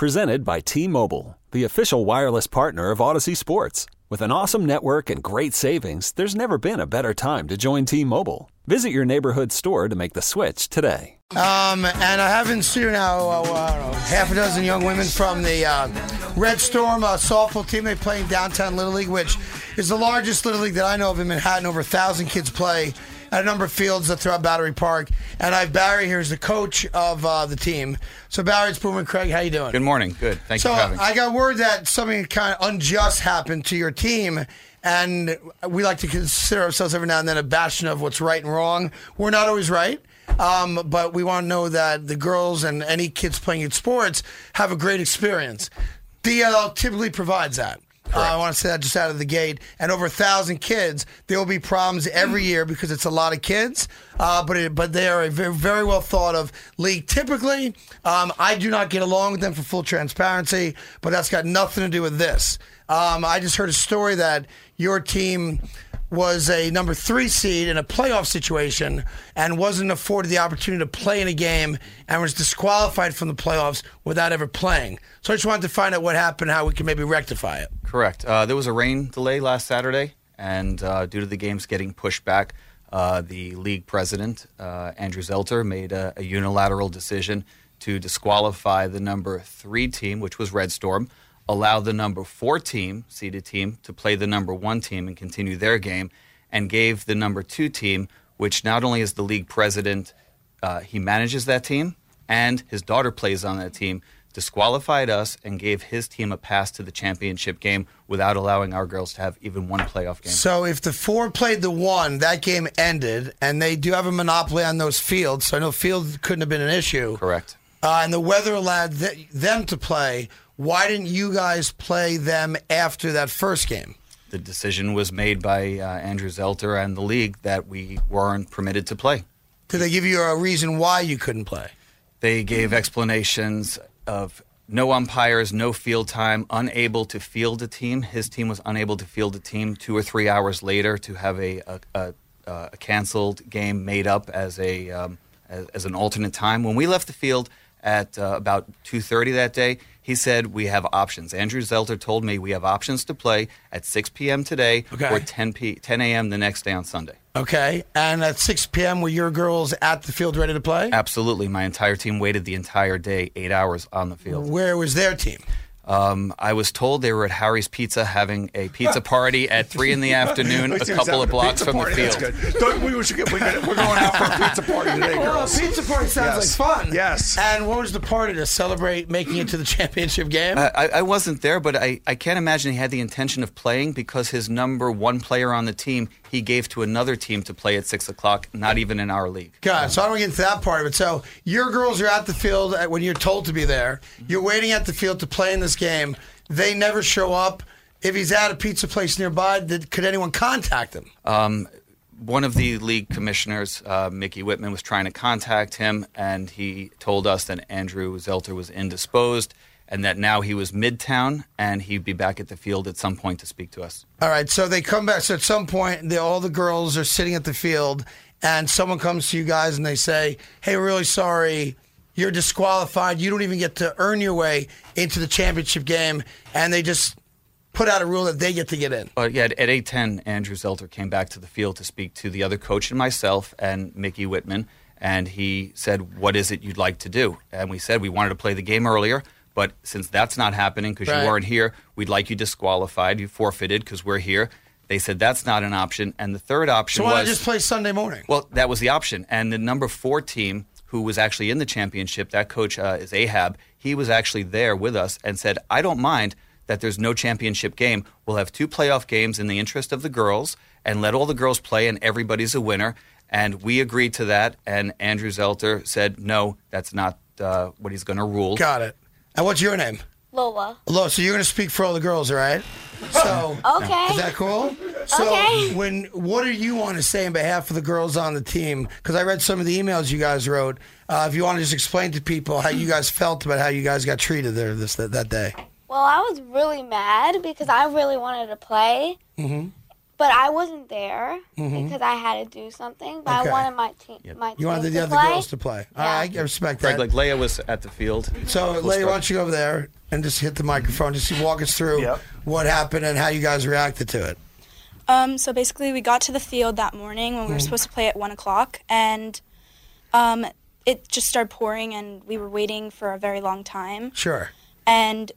Presented by T Mobile, the official wireless partner of Audacy Sports. With an awesome network and great savings, there's never been a better time to join T Mobile. Visit your neighborhood store to make the switch today. Um, and I have in studio now uh, I half a dozen young women from the uh, Red Storm uh, softball team. They play in downtown Little League, which is the largest Little League that I know of in Manhattan. Over a thousand kids play at a number of fields throughout Battery Park. And I have Barry here as the coach of uh, the team. So Barry, it's Boomer Craig. How you doing? Good morning. Good. Thank so you for having me. I got word that something kind of unjust happened to your team. And we like to consider ourselves every now and then a bastion of what's right and wrong. We're not always right. Um, but we want to know that the girls and any kids playing in sports have a great experience. DL typically provides that. Uh, I want to say that just out of the gate. And over a thousand kids, there will be problems every year because it's a lot of kids. Uh, but it, but they are a very, very well thought of league. Typically, um, I do not get along with them for full transparency, but that's got nothing to do with this. Um, I just heard a story that your team was a number three seed in a playoff situation and wasn't afforded the opportunity to play in a game and was disqualified from the playoffs without ever playing. So I just wanted to find out what happened, how we can maybe rectify it. Correct. Uh, there was a rain delay last Saturday, and uh, due to the games getting pushed back, uh, the league president, uh, Andrew Zelter, made a, a unilateral decision to disqualify the number three team, which was Red Storm, allow the number four team, seeded team, to play the number one team and continue their game, and gave the number two team, which not only is the league president, uh, he manages that team, and his daughter plays on that team, disqualified us and gave his team a pass to the championship game without allowing our girls to have even one playoff game. So if the four played the one, that game ended, and they do have a monopoly on those fields. So I know field couldn't have been an issue. Correct. Uh, and the weather allowed th- them to play. Why didn't you guys play them after that first game? The decision was made by uh, Andrew Zelter and the league that we weren't permitted to play. Did they give you a reason why you couldn't play? They gave explanations of no umpires, no field time, unable to field a team. His team was unable to field a team two or three hours later to have a, a, a, a canceled game made up as a um, as, as, an alternate time. When we left the field at uh, about two thirty that day, he said we have options. Andrew Zelter told me we have options to play at 6 p.m. today Okay. or 10 p 10 a.m. the next day on Sunday. Okay. And at 6 p.m., were your girls at the field ready to play? Absolutely, my entire team waited the entire day, eight hours on the field. Where was their team? Um, I was told they were at Harry's Pizza having a pizza party at three in the afternoon, a couple that. of blocks Pizza from the party, that's field. good. Don't- we should get, we're, gonna, we're going out for a pizza party today, Oh, girls. pizza party sounds Yes. like fun. Yes. And what was the party to celebrate making it to the championship game? I, I- I wasn't there, but I, I can't imagine he had the intention of playing because his number one player on the team he gave to another team to play at six o'clock, not even in our league. God, so I don't get into that part of it. So your girls are at the field when you're told to be there. You're waiting at the field to play in this game. They never show up. If he's at a pizza place nearby, could anyone contact him? Um, one of the league commissioners, uh, Mickey Whitman, was trying to contact him, and he told us that Andrew Zelter was indisposed and that now he was midtown and he'd be back at the field at some point to speak to us. All right, so they come back. So at some point, all the girls are sitting at the field, and someone comes to you guys and they say, "Hey, we're really sorry, you're disqualified. You don't even get to earn your way into the championship game." And they just put out a rule that they get to get in. But yeah, at 8:10, Andrew Zelter came back to the field to speak to the other coach and myself and Mickey Whitman, and he said, "What is it you'd like to do?" And we said we wanted to play the game earlier, but since that's not happening because Right. you weren't here, we'd like you disqualified, you forfeited because we're here. They said that's not an option, and the third option So why was not just play Sunday morning? well, that was the option. And the number four team, who was actually in the championship, that coach uh, is Ahab, he was actually there with us and said, I don't mind that there's no championship game. We'll have two playoff games in the interest of the girls and let all the girls play, and everybody's a winner. And we agreed to that. And Andrew Zelter said, no, that's not uh, what he's going to rule. Got it. And what's your name? Lola. Lola, so you're going to speak for all the girls, all right? So Okay. is that cool? So Okay. when what do you want to say in behalf of the girls on the team? Because I read some of the emails you guys wrote. Uh, if you want to just explain to people how you guys felt about how you guys got treated there this that, that day. Well, I was really mad because I really wanted to play. Mhm. But I wasn't there because I had to do something. But Mm-hmm. Okay. I wanted my team, my You wanted the to other play. girls to play. Yeah. I I respect Greg, that. like Leia was at the field. so, Leigh, why don't you go over there and just hit the microphone, just walk us through Yep. what happened and how you guys reacted to it. Um, so basically, we got to the field that morning when we were supposed to play at one o'clock, and um, it just started pouring, and we were waiting for a very long time. Sure. And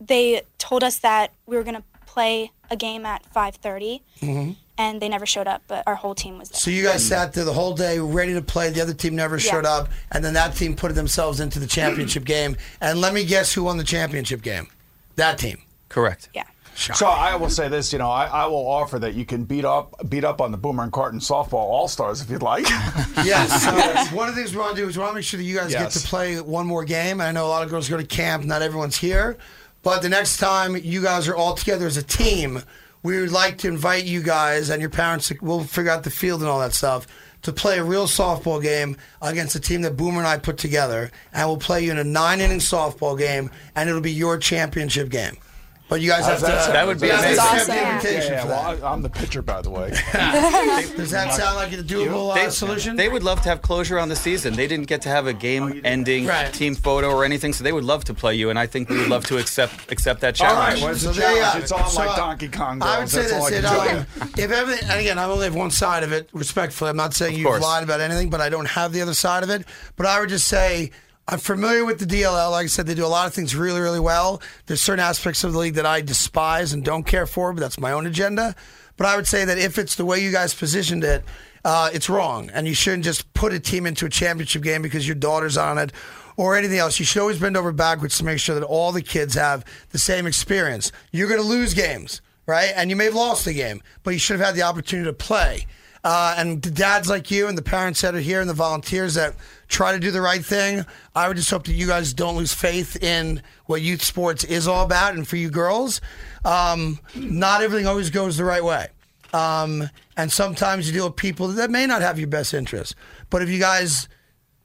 they told us that we were gonna play a game at five mm-hmm. and they never showed up. But our whole team was there. So you guys sat there the whole day ready to play. The other team never showed Yeah. up, and then that team put themselves into the championship game. And let me guess who won the championship game? That team. Correct. yeah. So I will say this, you know, I, I will offer that you can beat up beat up on the Boomer and Carton softball all stars if you'd like. Yes. So one of the things we want to do is we want to make sure that you guys get to play one more game. I know a lot of girls go to camp. Not everyone's here. But the next time you guys are all together as a team, we would like to invite you guys and your parents. We'll figure out the field and all that stuff to play a real softball game against a team that Boomer and I put together, and we'll play you in a nine-inning softball game, and it'll be your championship game. But you guys have to. that? That would be you have amazing. the Awesome. invitation yeah, for well. I, I'm the pitcher, by the way. Does that sound like a doable uh, They, solution? they would love to have closure on the season. They didn't get to have a game-ending Right. team photo or anything, so they would love to play you, and I think we would love to accept accept that challenge. right, well, it's So a there you challenge. It's it. on So, like uh, Donkey Kong. I would say That's all this: I it, can tell you. if everything, and again, I only have one side of it. Respectfully, I'm not saying you've course. lied about anything, but I don't have the other side of it. But I would just say. I'm familiar with the DLL. Like I said, they do a lot of things really, really well. There's certain aspects of the league that I despise and don't care for, but that's my own agenda. But I would say that if it's the way you guys positioned it, uh, it's wrong. And you shouldn't just put a team into a championship game because your daughter's on it or anything else. You should always bend over backwards to make sure that all the kids have the same experience. You're going to lose games, right? And you may have lost the game, but you should have had the opportunity to play. Uh, and the dads like you and the parents that are here and the volunteers that try to do the right thing, I would just hope that you guys don't lose faith in what youth sports is all about. And for you girls, um, not everything always goes the right way. Um, and sometimes you deal with people that may not have your best interest. But if you guys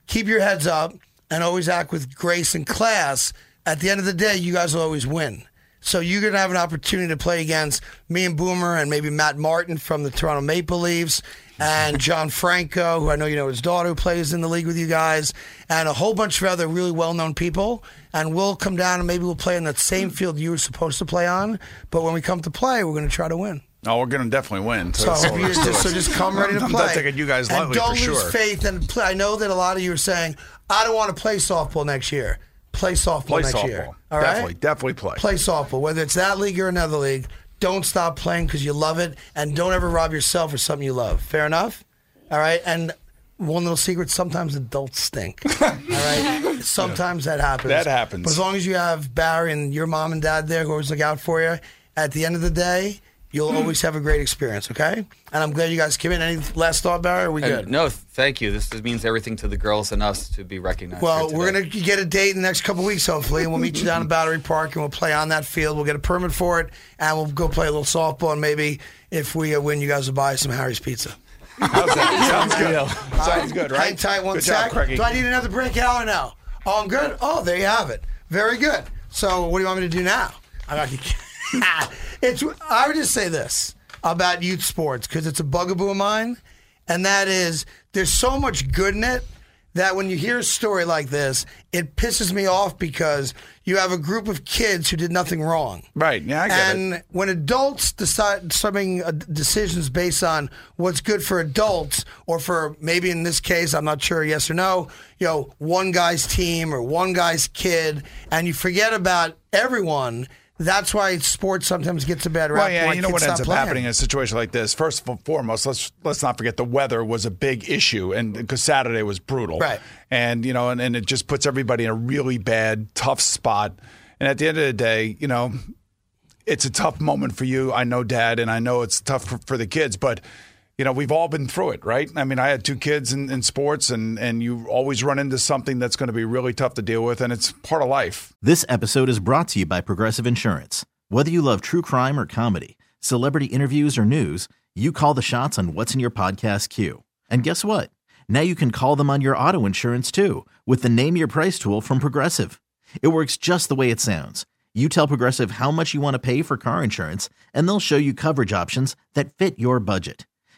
keep your heads up and always act with grace and class, at the end of the day, you guys will always win. So you're going to have an opportunity to play against me and Boomer and maybe Matt Martin from the Toronto Maple Leafs and John Franco, who I know you know his daughter who plays in the league with you guys, and a whole bunch of other really well-known people. And we'll come down and maybe we'll play in that same field you were supposed to play on. But when we come to play, we're going to try to win. Oh, we're going to definitely win. So, I That's all hope there you is to just, so just come ready to I'm play. not taking you guys lightly and don't lose sure. faith and play. I know that a lot of you are saying, "I don't want to play softball next year." Play softball Play next softball. year. All right, definitely, definitely play. play softball, whether it's that league or another league. Don't stop playing because you love it, and don't ever rob yourself for something you love. Fair enough. All right, and. One little secret: sometimes adults stink. All right, sometimes that happens. That happens. But as long as you have Barry and your mom and dad there who always look out for you, at the end of the day, you'll always have a great experience. Okay, and I'm glad you guys came in. Any last thought, Barry? Are we And good? no, thank you. This means everything to the girls and us to be recognized. Well, here we're today. going to get a date in the next couple weeks, hopefully, and we'll meet you down in Battery Park, and we'll play on that field. We'll get a permit for it, and we'll go play a little softball, and maybe if we uh, win, you guys will buy some Harry's Pizza. How's that? Sounds good. Sounds good, right? Hang tight one good sec. Job, Craigie. Do I need another break, Al, or no? Oh, I'm good? Oh, there you have it. Very good. So what do you want me to do now? I got you. It's, I would just say this about youth sports, because it's a bugaboo of mine, and that is there's so much good in it that when you hear a story like this, it pisses me off because you have a group of kids who did nothing wrong. Right. Yeah, I get it. and when adults decide something uh, decisions based on what's good for adults or for maybe in this case I'm not sure yes or no you know one guy's team or one guy's kid and you forget about everyone that's why sports sometimes gets a bad rap Well, yeah, you know what ends up playing. happening in a situation like this. First and foremost, let's let's not forget the weather was a big issue, and because Saturday was brutal, Right. And you know, and, and it just puts everybody in a really bad, tough spot. And at the end of the day, you know, it's a tough moment for you. I know, Dad, and I know it's tough for, for the kids, but. You know, we've all been through it, right? I mean, I had two kids in, in sports, and, and you always run into something that's going to be really tough to deal with, and it's part of life. This episode is brought to you by Progressive Insurance. Whether you love true crime or comedy, celebrity interviews or news, you call the shots on what's in your podcast queue. And guess what? Now you can call them on your auto insurance too with the Name Your Price tool from Progressive. It works just the way it sounds. You tell Progressive how much you want to pay for car insurance, and they'll show you coverage options that fit your budget.